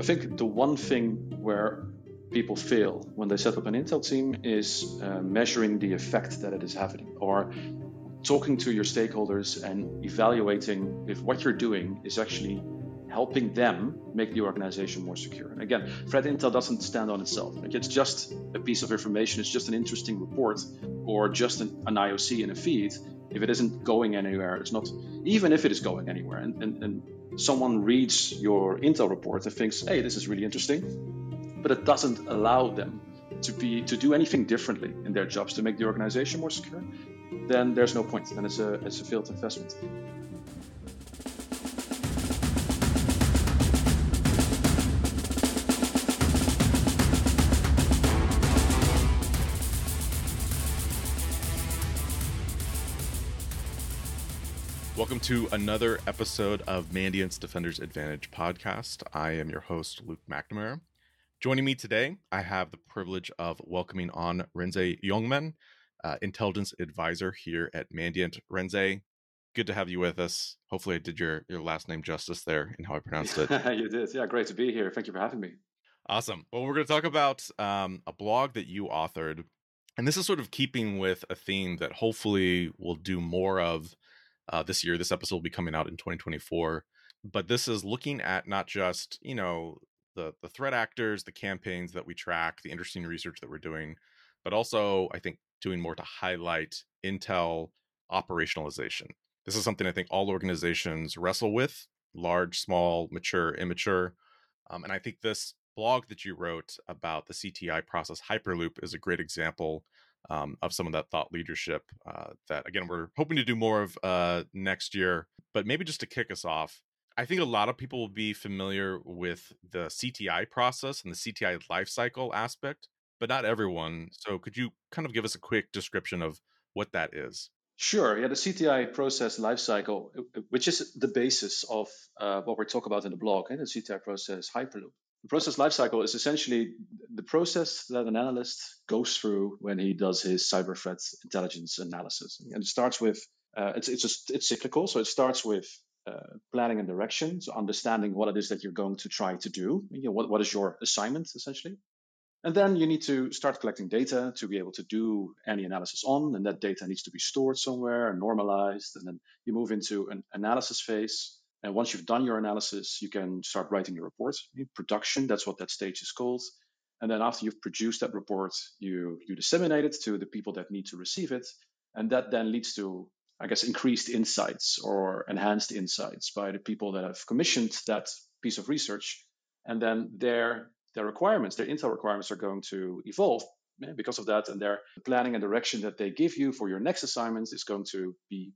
I think the one thing where people fail when they set up an Intel team is uh, measuring the effect that it is having or talking to your stakeholders and evaluating if what you're doing is actually helping them make the organization more secure. And again, Threat Intel doesn't stand on itself. Like it's just a piece of information, it's just an interesting report or just an, an IOC in a feed. If it isn't going anywhere, it's not, even if it is going anywhere, and, and, and someone reads your Intel report and thinks, hey, this is really interesting, but it doesn't allow them to be to do anything differently in their jobs to make the organization more secure, then there's no point. Then it's a it's a failed investment. Welcome to another episode of Mandiant's Defenders Advantage podcast. I am your host, Luke McNamara. Joining me today, I have the privilege of welcoming on Renze Jongman, uh, intelligence advisor here at Mandiant. Renze, good to have you with us. Hopefully, I did your, your last name justice there in how I pronounced it. you did. Yeah, great to be here. Thank you for having me. Awesome. Well, we're going to talk about um, a blog that you authored. And this is sort of keeping with a theme that hopefully we'll do more of uh, this year. This episode will be coming out in 2024. But this is looking at not just, you know, the the threat actors, the campaigns that we track, the interesting research that we're doing, but also I think doing more to highlight intel operationalization. This is something I think all organizations wrestle with, large, small, mature, immature. Um, and I think this blog that you wrote about the CTI process Hyperloop is a great example um, of some of that thought leadership uh, that, again, we're hoping to do more of uh, next year. But maybe just to kick us off, I think a lot of people will be familiar with the CTI process and the CTI lifecycle aspect, but not everyone. So could you kind of give us a quick description of what that is? Sure. Yeah, the CTI process lifecycle, which is the basis of uh, what we talk about in the blog, and eh, the CTI process Hyperloop. The process lifecycle is essentially the process that an analyst goes through when he does his cyber threat intelligence analysis. And it starts with uh, it's it's just it's cyclical, so it starts with uh, planning and direction, so understanding what it is that you're going to try to do. You know, what, what is your assignment essentially? And then you need to start collecting data to be able to do any analysis on, and that data needs to be stored somewhere and normalized. And then you move into an analysis phase. And once you've done your analysis, you can start writing your report. Production, that's what that stage is called. And then after you've produced that report, you, you disseminate it to the people that need to receive it. And that then leads to I guess, increased insights or enhanced insights by the people that have commissioned that piece of research. And then their, their requirements, their Intel requirements are going to evolve because of that. And their planning and direction that they give you for your next assignments is going to be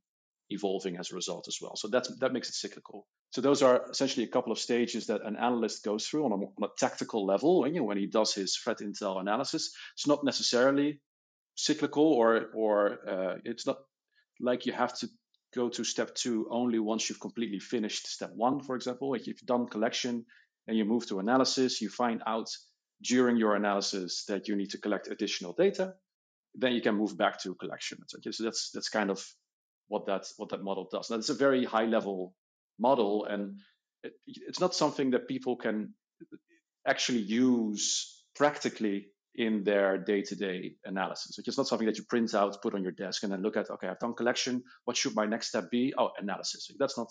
evolving as a result as well. So that's, that makes it cyclical. So those are essentially a couple of stages that an analyst goes through on a, on a tactical level. And, you know, when he does his threat intel analysis, it's not necessarily cyclical or or uh, it's not like you have to go to step two only once you've completely finished step one, for example. Like you've done collection and you move to analysis, you find out during your analysis that you need to collect additional data, then you can move back to collection. So that's that's kind of what that what that model does. Now it's a very high level model, and it, it's not something that people can actually use practically in their day-to-day analysis. It's not something that you print out, put on your desk, and then look at. Okay, I've done collection. What should my next step be? Oh, analysis. That's not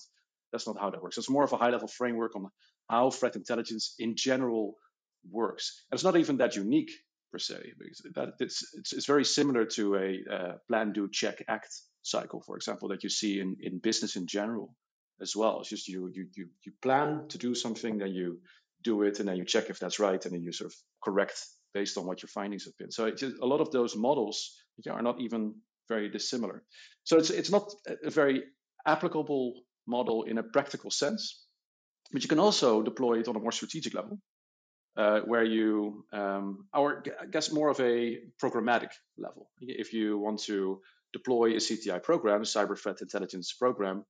that's not how that works. It's more of a high-level framework on how threat intelligence in general works. And it's not even that unique per se, because that it's it's, it's very similar to a uh, plan, do, check, act cycle, for example, that you see in in business in general as well. It's just you you you you plan to do something, then you do it, and then you check if that's right, and then you sort of correct based on what your findings have been. So a lot of those models are not even very dissimilar. So it's it's not a very applicable model in a practical sense, but you can also deploy it on a more strategic level, uh, where you, um, or I guess more of a programmatic level. If you want to deploy a CTI program, a cyber threat intelligence program,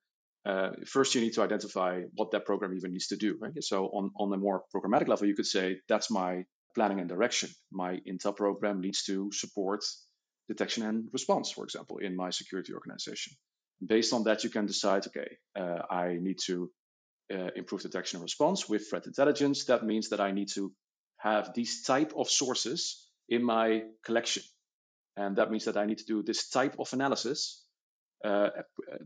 uh, first you need to identify what that program even needs to do. Right? So on, on a more programmatic level, you could say that's my planning and direction. My Intel program needs to support detection and response, for example, in my security organization. Based on that, you can decide, okay, uh, I need to uh, improve detection and response with threat intelligence, that means that I need to have these type of sources in my collection. And that means that I need to do this type of analysis uh,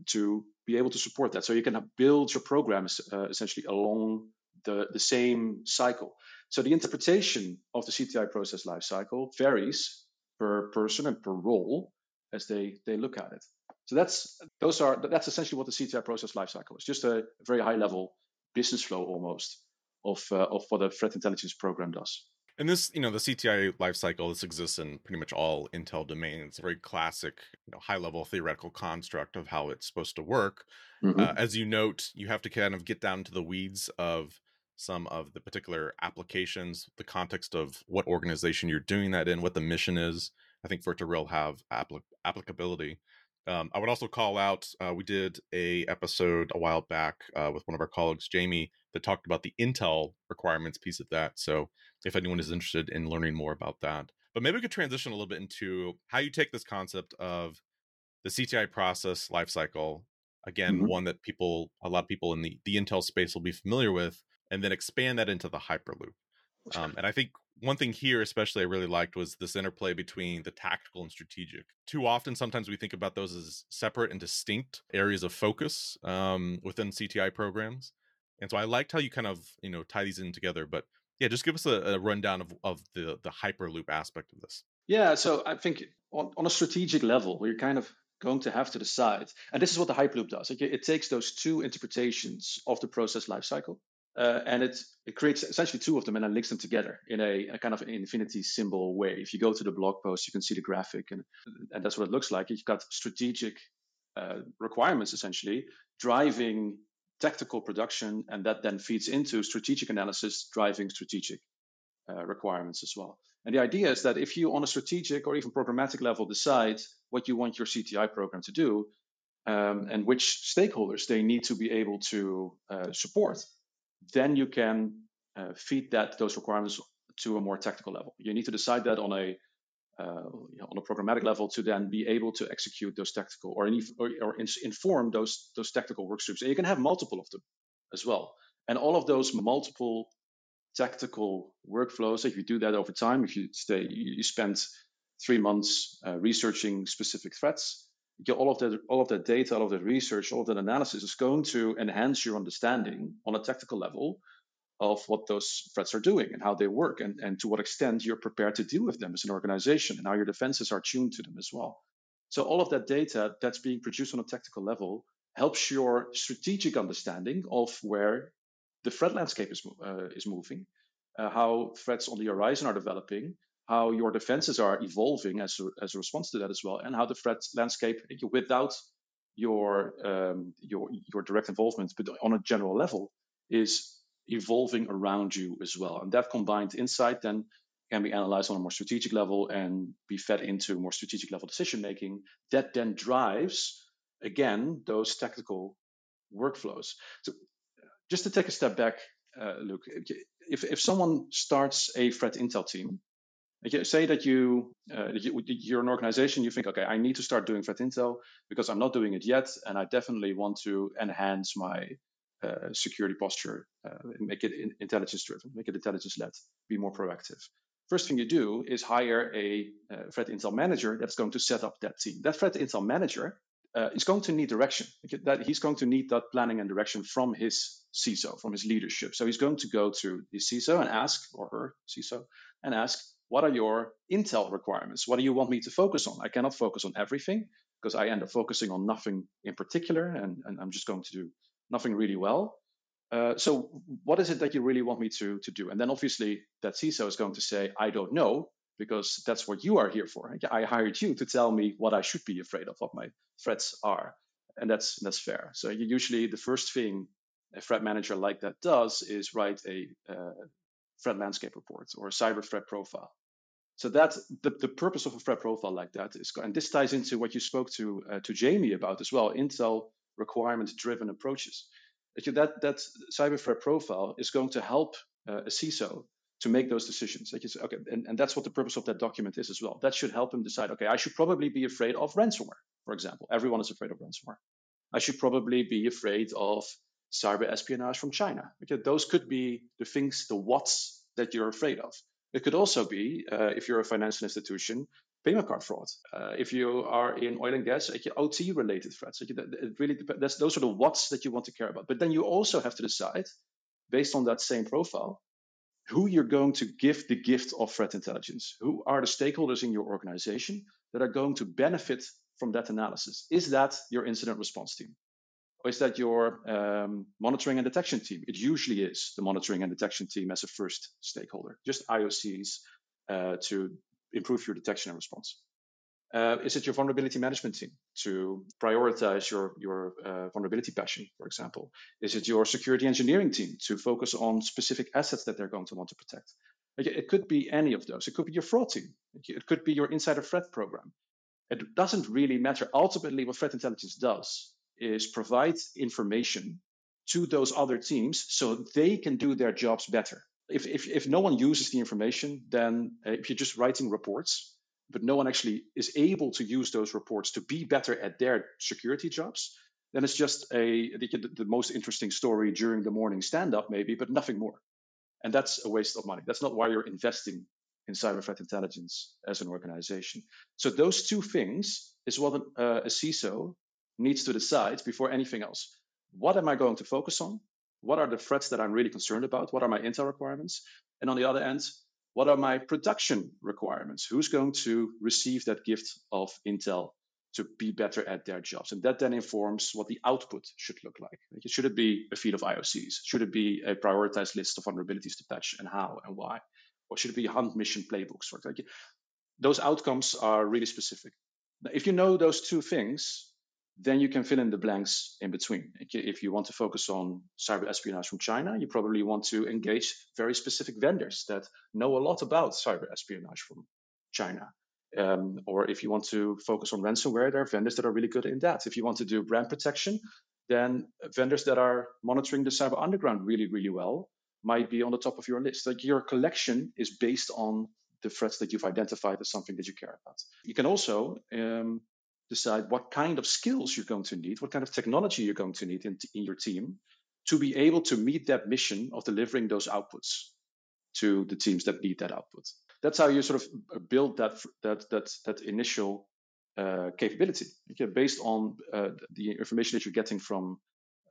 to be able to support that. So you can build your programs uh, essentially along the, the same cycle. So the interpretation of the CTI process lifecycle varies per person and per role as they, they look at it. So that's those are that's essentially what the CTI process lifecycle is. Just a very high level business flow almost of uh, of what a threat intelligence program does. And this, you know, the CTI lifecycle, this exists in pretty much all Intel domains. A very classic, you know, high-level theoretical construct of how it's supposed to work. Mm-hmm. Uh, as you note, you have to kind of get down to the weeds of some of the particular applications, the context of what organization you're doing that in, what the mission is. I think for it to real have applic- applicability. Um, I would also call out uh, we did a episode a while back uh, with one of our colleagues, Jamie, that talked about the Intel requirements piece of that. So if anyone is interested in learning more about that, but maybe we could transition a little bit into how you take this concept of the CTI process lifecycle. Again, mm-hmm. one that people, a lot of people in the, the Intel space will be familiar with, and then expand that into the Hyperloop. Um, and I think one thing here, especially, I really liked was this interplay between the tactical and strategic. Too often, sometimes we think about those as separate and distinct areas of focus um, within CTI programs. And so I liked how you kind of you know tie these in together. But yeah, just give us a, a rundown of, of the the hyperloop aspect of this. Yeah, so I think on, on a strategic level, we're kind of going to have to decide, and this is what the hyperloop does. It, it takes those two interpretations of the process lifecycle uh, and it, creates essentially two of them and then links them together in a, a, kind of infinity symbol way. If you go to the blog post, you can see the graphic, and, and that's what it looks like. You've got strategic uh, requirements essentially driving tactical production, and that then feeds into strategic analysis driving strategic uh, requirements as well. And the idea is that if you, on a strategic or even programmatic level, decide what you want your CTI program to do, um, and which stakeholders they need to be able to uh, support, then you can uh, feed that those requirements to a more technical level. You need to decide that on a uh, on a programmatic level to then be able to execute those tactical or, or, or inform those those tactical work streams. And you can have multiple of them as well. And all of those multiple tactical workflows, if you do that over time, if you stay, you, spend three months uh, researching specific threats, all of that all of that data, all of that research, all of that analysis is going to enhance your understanding on a tactical level of what those threats are doing and how they work and, and to what extent you're prepared to deal with them as an organization and how your defenses are tuned to them as well. So all of that data that's being produced on a tactical level helps your strategic understanding of where the threat landscape is, uh, is moving, uh, how threats on the horizon are developing, how your defenses are evolving as a, as a response to that as well, and how the threat landscape without your um, your your direct involvement, but on a general level, is evolving around you as well. And that combined insight then can be analyzed on a more strategic level and be fed into more strategic level decision making. That then drives again those tactical workflows. So just to take a step back, uh, Luke, if if someone starts a threat intel team say that you, uh, you you're an organization you think okay i need to start doing threat intel because i'm not doing it yet and i definitely want to enhance my uh, security posture uh, make it intelligence driven make it intelligence led be more proactive. First thing you do is hire a uh, threat intel manager that's going to set up that team. That threat intel manager uh, is going to need direction. That he's going to need that planning and direction from his CISO, from his leadership. So he's going to go to the CISO and ask, or her CISO, and ask, what are your intel requirements? What do you want me to focus on? I cannot focus on everything because I end up focusing on nothing in particular and, and I'm just going to do nothing really well. Uh, so what is it that you really want me to, to do? And then obviously that CISO is going to say, I don't know, because that's what you are here for. I hired you to tell me what I should be afraid of, what my threats are. And that's that's fair. So usually the first thing a threat manager like that does is write a uh, threat landscape report or a cyber threat profile. So that's the, the purpose of a threat profile like that is, and this ties into what you spoke to uh, to Jamie about as well, Intel requirement driven approaches. That that cyber threat profile is going to help uh, a CISO to make those decisions. Like okay, and, and that's what the purpose of that document is as well. That should help him decide. Okay, I should probably be afraid of ransomware, for example. Everyone is afraid of ransomware. I should probably be afraid of cyber espionage from China. Okay, those could be the things, the what's that you're afraid of. It could also be, uh, if you're a financial institution, payment card fraud. Uh, if you are in oil and gas, like OT related threats. Like it really depends. Those are the what's that you want to care about. But then you also have to decide, based on that same profile, who you're going to give the gift of threat intelligence. Who are the stakeholders in your organization that are going to benefit from that analysis? Is that your incident response team? Is that your um, monitoring and detection team? It usually is the monitoring and detection team as a first stakeholder, just IOCs uh, to improve your detection and response. Uh, is it your vulnerability management team to prioritize your, your uh, vulnerability patching, for example? Is it your security engineering team to focus on specific assets that they're going to want to protect? It could be any of those. It could be your fraud team. It could be your insider threat program. It doesn't really matter. Ultimately, what threat intelligence does is provide information to those other teams so they can do their jobs better. If, if, if no one uses the information, then uh, if you're just writing reports, but no one actually is able to use those reports to be better at their security jobs, then it's just a the, the most interesting story during the morning stand up, maybe, but nothing more. And that's a waste of money. That's not why you're investing in cyber threat intelligence as an organization. So those two things is what uh, a CISO needs to decide before anything else. What am I going to focus on? What are the threats that I'm really concerned about? What are my intel requirements? And on the other end, what are my production requirements? Who's going to receive that gift of intel to be better at their jobs? And that then informs what the output should look like. Should it be a feed of IOCs? Should it be a prioritized list of vulnerabilities to patch and how and why? Or should it be hunt mission playbooks? For? Those outcomes are really specific. If you know those two things, then you can fill in the blanks in between. If you want to focus on cyber espionage from China, you probably want to engage very specific vendors that know a lot about cyber espionage from China. Um, or if you want to focus on ransomware, there are vendors that are really good in that. If you want to do brand protection, then vendors that are monitoring the cyber underground really, really well might be on the top of your list. Like your collection is based on the threats that you've identified as something that you care about. You can also um, decide what kind of skills you're going to need, what kind of technology you're going to need in, in your team to be able to meet that mission of delivering those outputs to the teams that need that output. That's how you sort of uh, build that that that that initial uh, capability, okay, based on uh, the information that you're getting from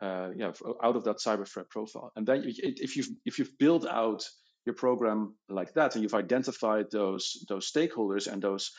uh, yeah out of that cyber threat profile. And then if you've if you've built out your program like that and you've identified those those stakeholders and those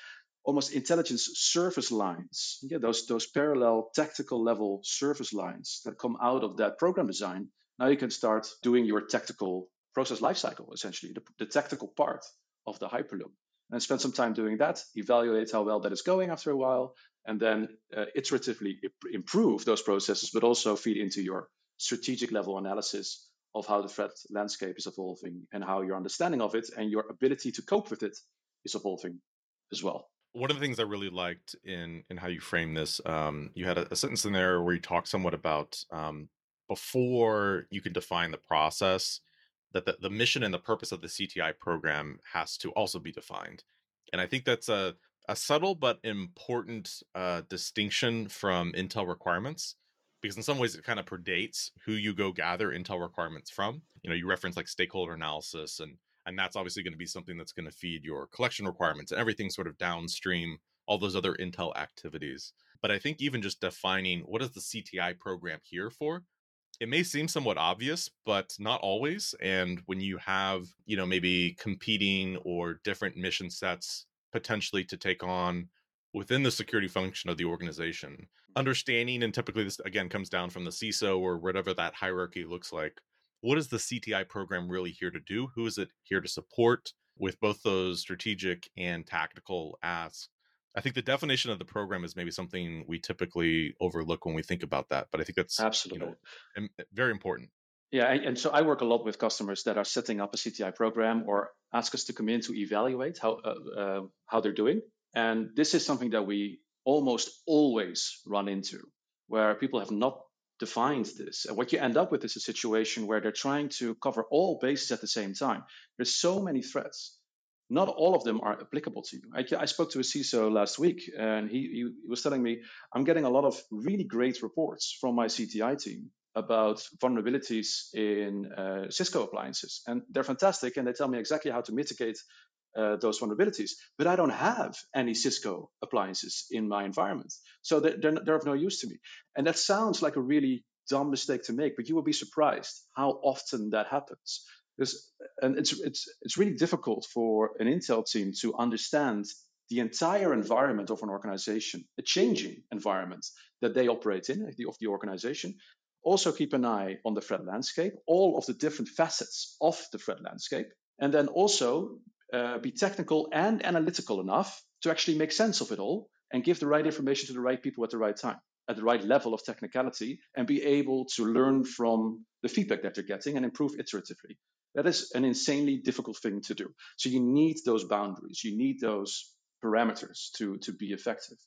almost intelligence service lines, yeah, those, those parallel tactical level service lines that come out of that program design. Now you can start doing your tactical process lifecycle, essentially, the, the tactical part of the Hyperloop. And spend some time doing that, evaluate how well that is going after a while, and then uh, iteratively improve those processes, but also feed into your strategic level analysis of how the threat landscape is evolving and how your understanding of it and your ability to cope with it is evolving as well one of the things I really liked in in how you frame this, um, you had a, a, sentence in there where you talked somewhat about um, before you can define the process, that the, the mission and the purpose of the CTI program has to also be defined, and I think that's a a subtle but important uh, distinction from Intel requirements because in some ways it kind of predates who you go gather Intel requirements from. You know, you reference like stakeholder analysis and and that's obviously going to be something that's going to feed your collection requirements and everything sort of downstream all those other intel activities. But i think even just defining what is the cti program here for it may seem somewhat obvious but not always and when you have you know maybe competing or different mission sets potentially to take on within the security function of the organization mm-hmm. understanding and typically this again comes down from the ciso or whatever that hierarchy looks like what is the CTI program really here to do? Who is it here to support with both those strategic and tactical asks? I think the definition of the program is maybe something we typically overlook when we think about that, but I think that's absolutely you know, very important. Yeah, and so I work a lot with customers that are setting up a CTI program or ask us to come in to evaluate how uh, uh, how they're doing, and this is something that we almost always run into, where people have not defines this. And what you end up with is a situation where they're trying to cover all bases at the same time. There's so many threats. Not all of them are applicable to you. I, I spoke to a CISO last week, and he, he was telling me, I'm getting a lot of really great reports from my CTI team about vulnerabilities in uh, Cisco appliances, and they're fantastic, and they tell me exactly how to mitigate uh, those vulnerabilities. But I don't have any Cisco appliances in my environment, so they're, they're, of no use to me. And that sounds like a really dumb mistake to make, but you will be surprised how often that happens. Because, and it's it's it's really difficult for an Intel team to understand the entire environment of an organization, a changing environment that they operate in, of the organization. Also, keep an eye on the threat landscape, all of the different facets of the threat landscape, and then also uh, be technical and analytical enough to actually make sense of it all and give the right information to the right people at the right time, at the right level of technicality, and be able to learn from the feedback that they're getting and improve iteratively. That is an insanely difficult thing to do. So you need those boundaries, you need those parameters to, to be effective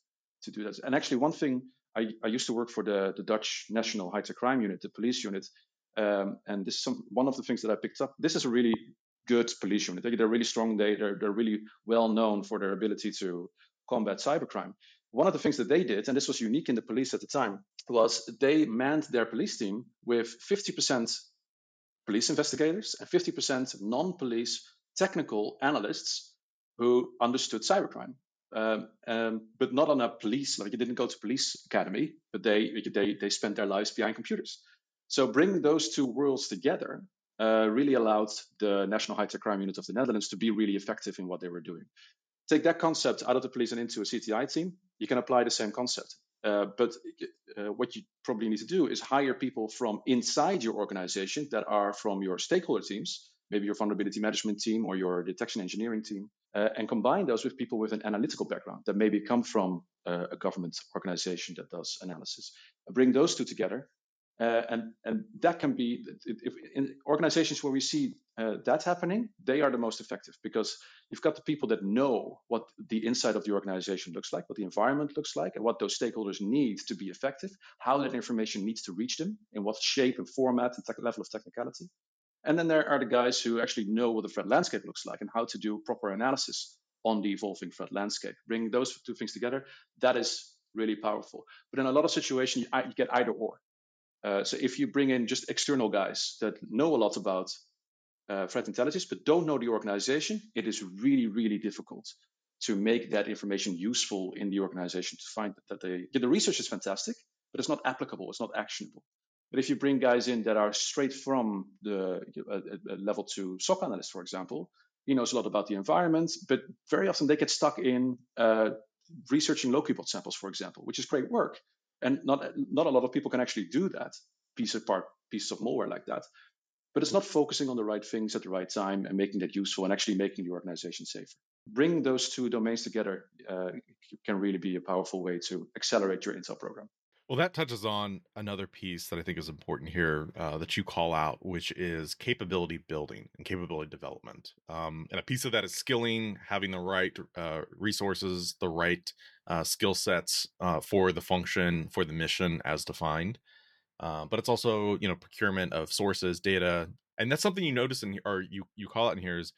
to do that. And actually, one thing I, I used to work for the, the Dutch National High Tech Crime Unit, the police unit, um, and this is some, one of the things that I picked up. This is a really good police unit. They're really strong. They, they're, they're really well known for their ability to combat cybercrime. One of the things that they did, and this was unique in the police at the time, was they manned their police team with 50% police investigators and 50% non police technical analysts who understood cybercrime. Um, um, but not on a police like you didn't go to police academy, but they they they spent their lives behind computers. So bringing those two worlds together uh, really allowed the National High Tech Crime Unit of the Netherlands to be really effective in what they were doing. Take that concept out of the police and into a CTI team, you can apply the same concept. Uh, but uh, what you probably need to do is hire people from inside your organization that are from your stakeholder teams, maybe your vulnerability management team or your detection engineering team, uh, and combine those with people with an analytical background that maybe come from uh, a government organization that does analysis. Bring those two together uh, and, and that can be, if in organizations where we see uh, that happening, they are the most effective because you've got the people that know what the inside of the organization looks like, what the environment looks like, and what those stakeholders need to be effective, how that information needs to reach them, in what shape and format and level of technicality. And then there are the guys who actually know what the threat landscape looks like and how to do proper analysis on the evolving threat landscape. Bringing those two things together, that is really powerful. But in a lot of situations, you get either or. Uh, so if you bring in just external guys that know a lot about uh, threat intelligence but don't know the organization, it is really, really difficult to make that information useful in the organization to find that they the research is fantastic, but it's not applicable, it's not actionable. But if you bring guys in that are straight from the uh, uh level two SOC analyst, for example, he knows a lot about the environment, but very often they get stuck in uh, researching Lockheed samples, for example, which is great work and not not a lot of people can actually do that piece apart pieces of malware like that. But it's not focusing on the right things at the right time and making that useful and actually making the organization safer. Bring those two domains together uh, can really be a powerful way to accelerate your intel program well, that touches on another piece that I think is important here uh, that you call out, which is capability building and capability development. Um, and a piece of that is skilling, having the right uh, resources, the right uh, skill sets uh, for the function, for the mission as defined. Uh, but it's also, you know, procurement of sources, data, and that's something you notice in or you you call it in here is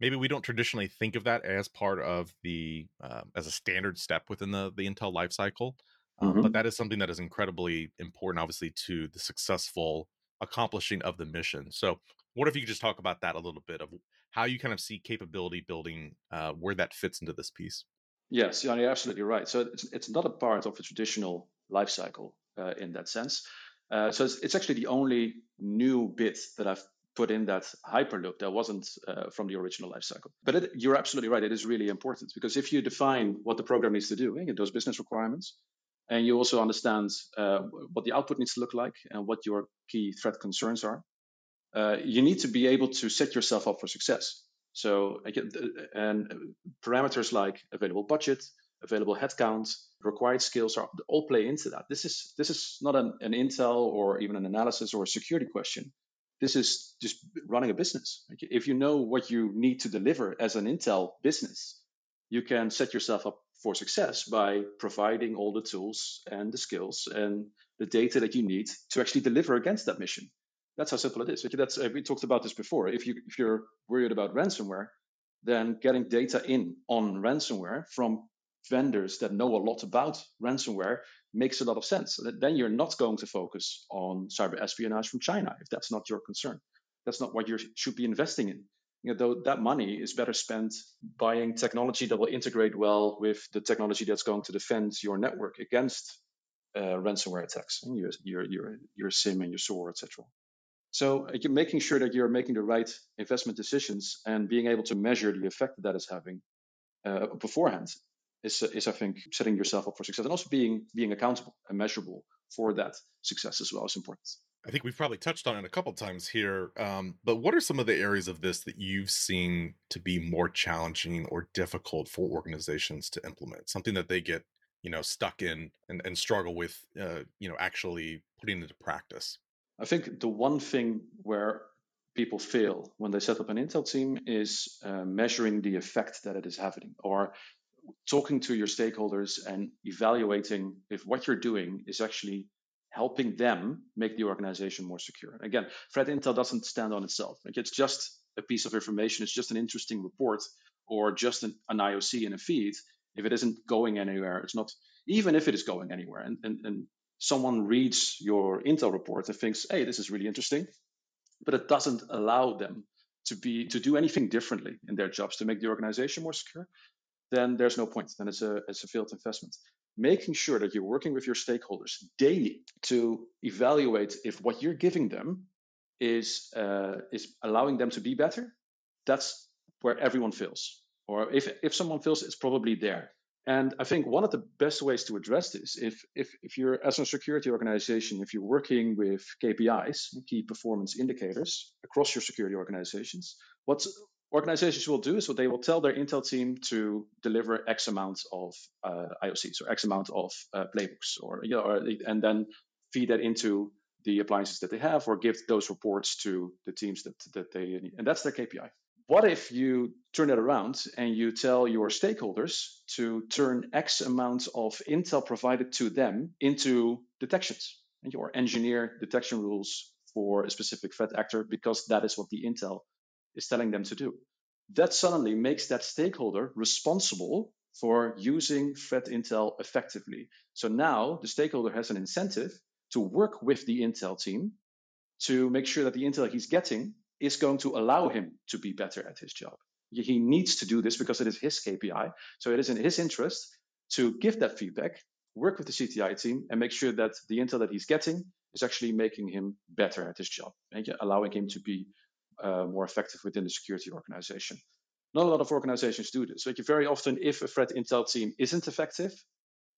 maybe we don't traditionally think of that as part of the uh, as a standard step within the the Intel lifecycle. Um, mm-hmm. But that is something that is incredibly important, obviously, to the successful accomplishing of the mission. So, what if you could just talk about that a little bit of how you kind of see capability building, uh, where that fits into this piece? Yes, you're absolutely right. So it's, it's not a part of a traditional life cycle uh, in that sense. Uh, so it's, it's, actually the only new bit that I've put in that hyperloop that wasn't uh, from the original life cycle. But it, you're absolutely right. It is really important because if you define what the program needs to do, eh, those business requirements, and you also understand uh, what the output needs to look like and what your key threat concerns are. Uh, you need to be able to set yourself up for success. So, and parameters like available budget, available headcount, required skills are all play into that. This is this is not an, an intel or even an analysis or a security question. This is just running a business. If you know what you need to deliver as an intel business, you can set yourself up for success by providing all the tools and the skills and the data that you need to actually deliver against that mission. That's how simple it is. That's, we talked about this before. If, you, if you're worried about ransomware, then getting data in on ransomware from vendors that know a lot about ransomware makes a lot of sense. Then you're not going to focus on cyber espionage from China if that's not your concern. That's not what you should be investing in. You know, though that money is better spent buying technology that will integrate well with the technology that's going to defend your network against uh, ransomware attacks, and your your your your SIEM and your SOAR, etc. So uh, you're making sure that you're making the right investment decisions and being able to measure the effect that that is having uh, beforehand is, is I think setting yourself up for success and also being being accountable and measurable for that success as well is important. I think we've probably touched on it a couple times here, um, but what are some of the areas of this that you've seen to be more challenging or difficult for organizations to implement? Something that they get you know stuck in and, and struggle with uh, you know actually putting into practice. I think the one thing where people fail when they set up an Intel team is uh, measuring the effect that it is having or talking to your stakeholders and evaluating if what you're doing is actually helping them make the organization more secure. Again, threat intel doesn't stand on itself. Like it's just a piece of information. It's just an interesting report or just an, an IOC in a feed. If it isn't going anywhere, it's not, even if it is going anywhere and, and, and someone reads your intel report and thinks, hey, this is really interesting, but it doesn't allow them to be to do anything differently in their jobs to make the organization more secure, then there's no point. Then it's a it's a failed investment. Making sure that you're working with your stakeholders daily to evaluate if what you're giving them is uh, is allowing them to be better. That's where everyone fails. Or if if someone feels, it's probably there. And I think one of the best ways to address this, if, if, if you're as a security organization, if you're working with KPIs, key performance indicators across your security organizations, what organizations will do is what they will tell their Intel team to deliver X amount of uh, IOCs or X amount of uh, playbooks, or, you know, or, and then feed that into the appliances that they have, or give those reports to the teams that, that they need. And that's their KPI. What if you turn it around and you tell your stakeholders to turn X amount of intel provided to them into detections and your engineer detection rules for a specific threat actor because that is what the intel is telling them to do. That suddenly makes that stakeholder responsible for using threat intel effectively. So now the stakeholder has an incentive to work with the intel team to make sure that the intel he's getting is going to allow him to be better at his job. He needs to do this because it is his KPI. So it is in his interest to give that feedback, work with the CTI team, and make sure that the intel that he's getting is actually making him better at his job, allowing him to be uh, more effective within the security organization. Not a lot of organizations do this. So very often, if a threat intel team isn't effective,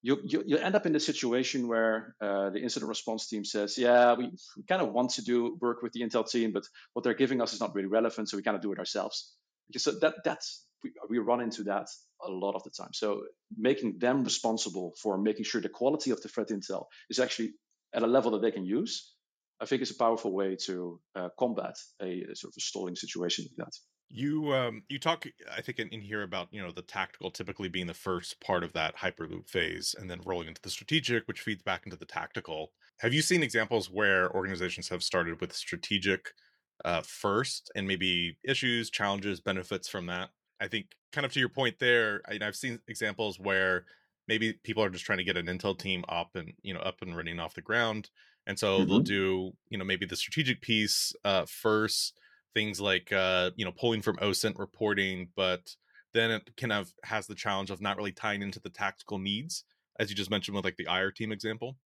you, you, you end up in the situation where uh, the incident response team says, yeah, we, we kind of want to do work with the Intel team, but what they're giving us is not really relevant, so we kind of do it ourselves. So that that's we, we run into that a lot of the time. So making them responsible for making sure the quality of the threat intel is actually at a level that they can use, I think it's a powerful way to uh, combat a, a, sort of a stalling situation like that. You um you talk I think in, in, here about you know the tactical typically being the first part of that hyperloop phase and then rolling into the strategic which feeds back into the tactical. Have you seen examples where organizations have started with strategic uh, first and maybe issues, challenges, benefits from that? I think kind of to your point there, I, I've seen examples where maybe people are just trying to get an intel team up and you know up and running off the ground and so mm-hmm. they'll do you know maybe the strategic piece uh, first things like uh, you know pulling from OSINT reporting, but then it kind of has the challenge of not really tying into the tactical needs, as you just mentioned with like the IR team example.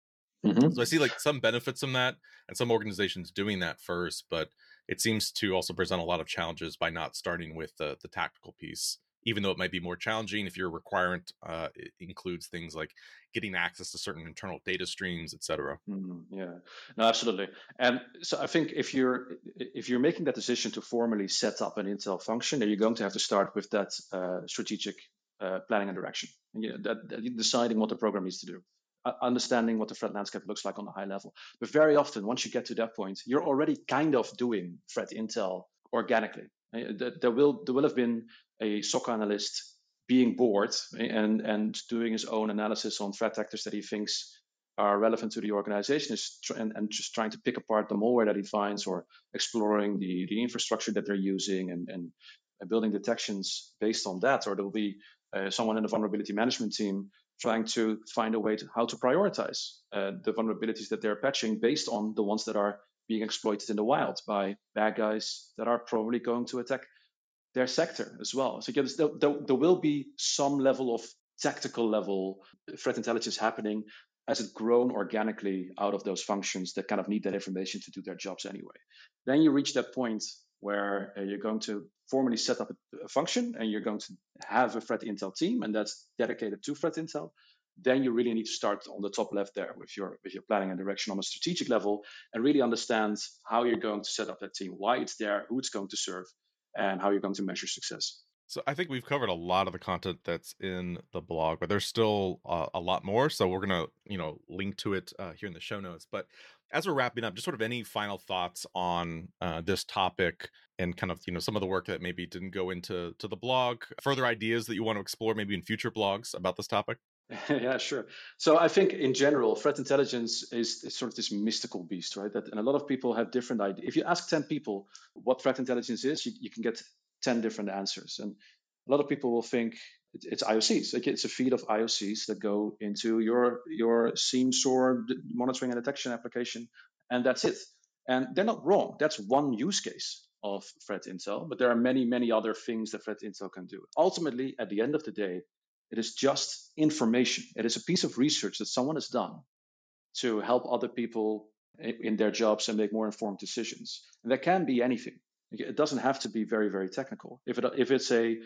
Mm-hmm. So I see like some benefits from that, and some organizations doing that first, but it seems to also present a lot of challenges by not starting with the the tactical piece even though it might be more challenging if your requirement uh, includes things like getting access to certain internal data streams, etc. Mm, yeah, no, absolutely. And so I think if you're if you're making that decision to formally set up an Intel function, then you're going to have to start with that uh, strategic uh, planning and direction, and you know, that, that deciding what the program needs to do. Understanding what the threat landscape looks like on a high level. But very often, once you get to that point, you're already kind of doing threat intel organically. There will there will have been a SOC analyst being bored and and doing his own analysis on threat actors that he thinks are relevant to the organization is tr- and, and just trying to pick apart the malware that he finds or exploring the, the infrastructure that they're using and, and building detections based on that. Or there'll be uh, someone in the vulnerability management team trying to find a way to how to prioritize uh, the vulnerabilities that they're patching based on the ones that are being exploited in the wild by bad guys that are probably going to attack their sector as well. So there, there, there will be some level of tactical level threat intelligence happening as it grown organically out of those functions that kind of need that information to do their jobs anyway. Then you reach that point where uh, you're going to formally set up a, a, function and you're going to have a threat intel team and that's dedicated to threat intel then you really need to start on the top left there with your with your planning and direction on a strategic level and really understand how you're going to set up that team why it's there who it's going to serve and how you're going to measure success so I think we've covered a lot of the content that's in the blog, but there's still uh, a lot more. So we're gonna, you know, link to it uh, here in the show notes. But as we're wrapping up, just sort of any final thoughts on uh, this topic and kind of, you know, some of the work that maybe didn't go into to the blog, further ideas that you want to explore maybe in future blogs about this topic. yeah, sure. So I think in general, threat intelligence is, sort of this mystical beast, right? That and a lot of people have different ideas. If you ask ten people what threat intelligence is, you, you can get 10 different answers. And a lot of people will think it's IOCs. Like it's a feed of IOCs that go into your your SIEM monitoring and detection application, and that's it. And they're not wrong. That's one use case of threat intel, but there are many, many other things that threat intel can do. Ultimately, at the end of the day, it is just information. It is a piece of research that someone has done to help other people in their jobs and make more informed decisions. And that can be anything. It doesn't have to be very, very technical. If it if it's a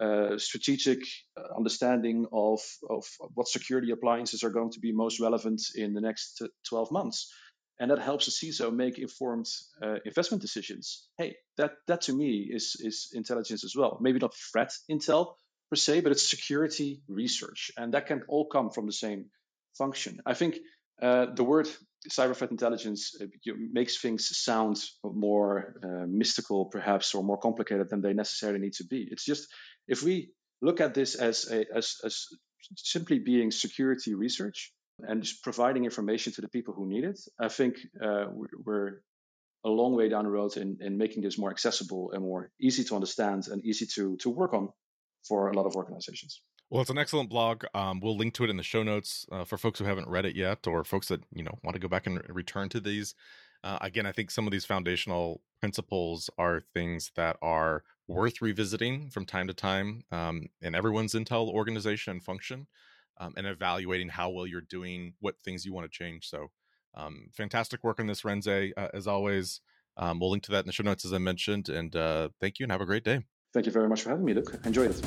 uh, strategic uh, understanding of, of what security appliances are going to be most relevant in the next 12 months. And that helps the CISO make informed uh, investment decisions. Hey, that, that to me is, is intelligence as well. Maybe not threat intel per se, but it's security research. And that can all come from the same function. I think uh, the word cyber threat intelligence uh, makes things sound more uh, mystical, perhaps, or more complicated than they necessarily need to be. It's just if we look at this as a as, as simply being security research and just providing information to the people who need it, I think uh, we're a long way down the road in, in making this more accessible and more easy to understand and easy to to work on for a lot of organizations. Well, it's an excellent blog. Um, we'll link to it in the show notes uh, for folks who haven't read it yet, or folks that you know want to go back and return to these. Uh, again, I think some of these foundational principles are things that are worth revisiting from time to time um, in everyone's Intel organization and function, um, and evaluating how well you're doing, what things you want to change. So, um, fantastic work on this, Renze. Uh, as always, um, we'll link to that in the show notes as I mentioned. And uh, thank you, and have a great day. Thank you very much for having me, Luke. Enjoy it.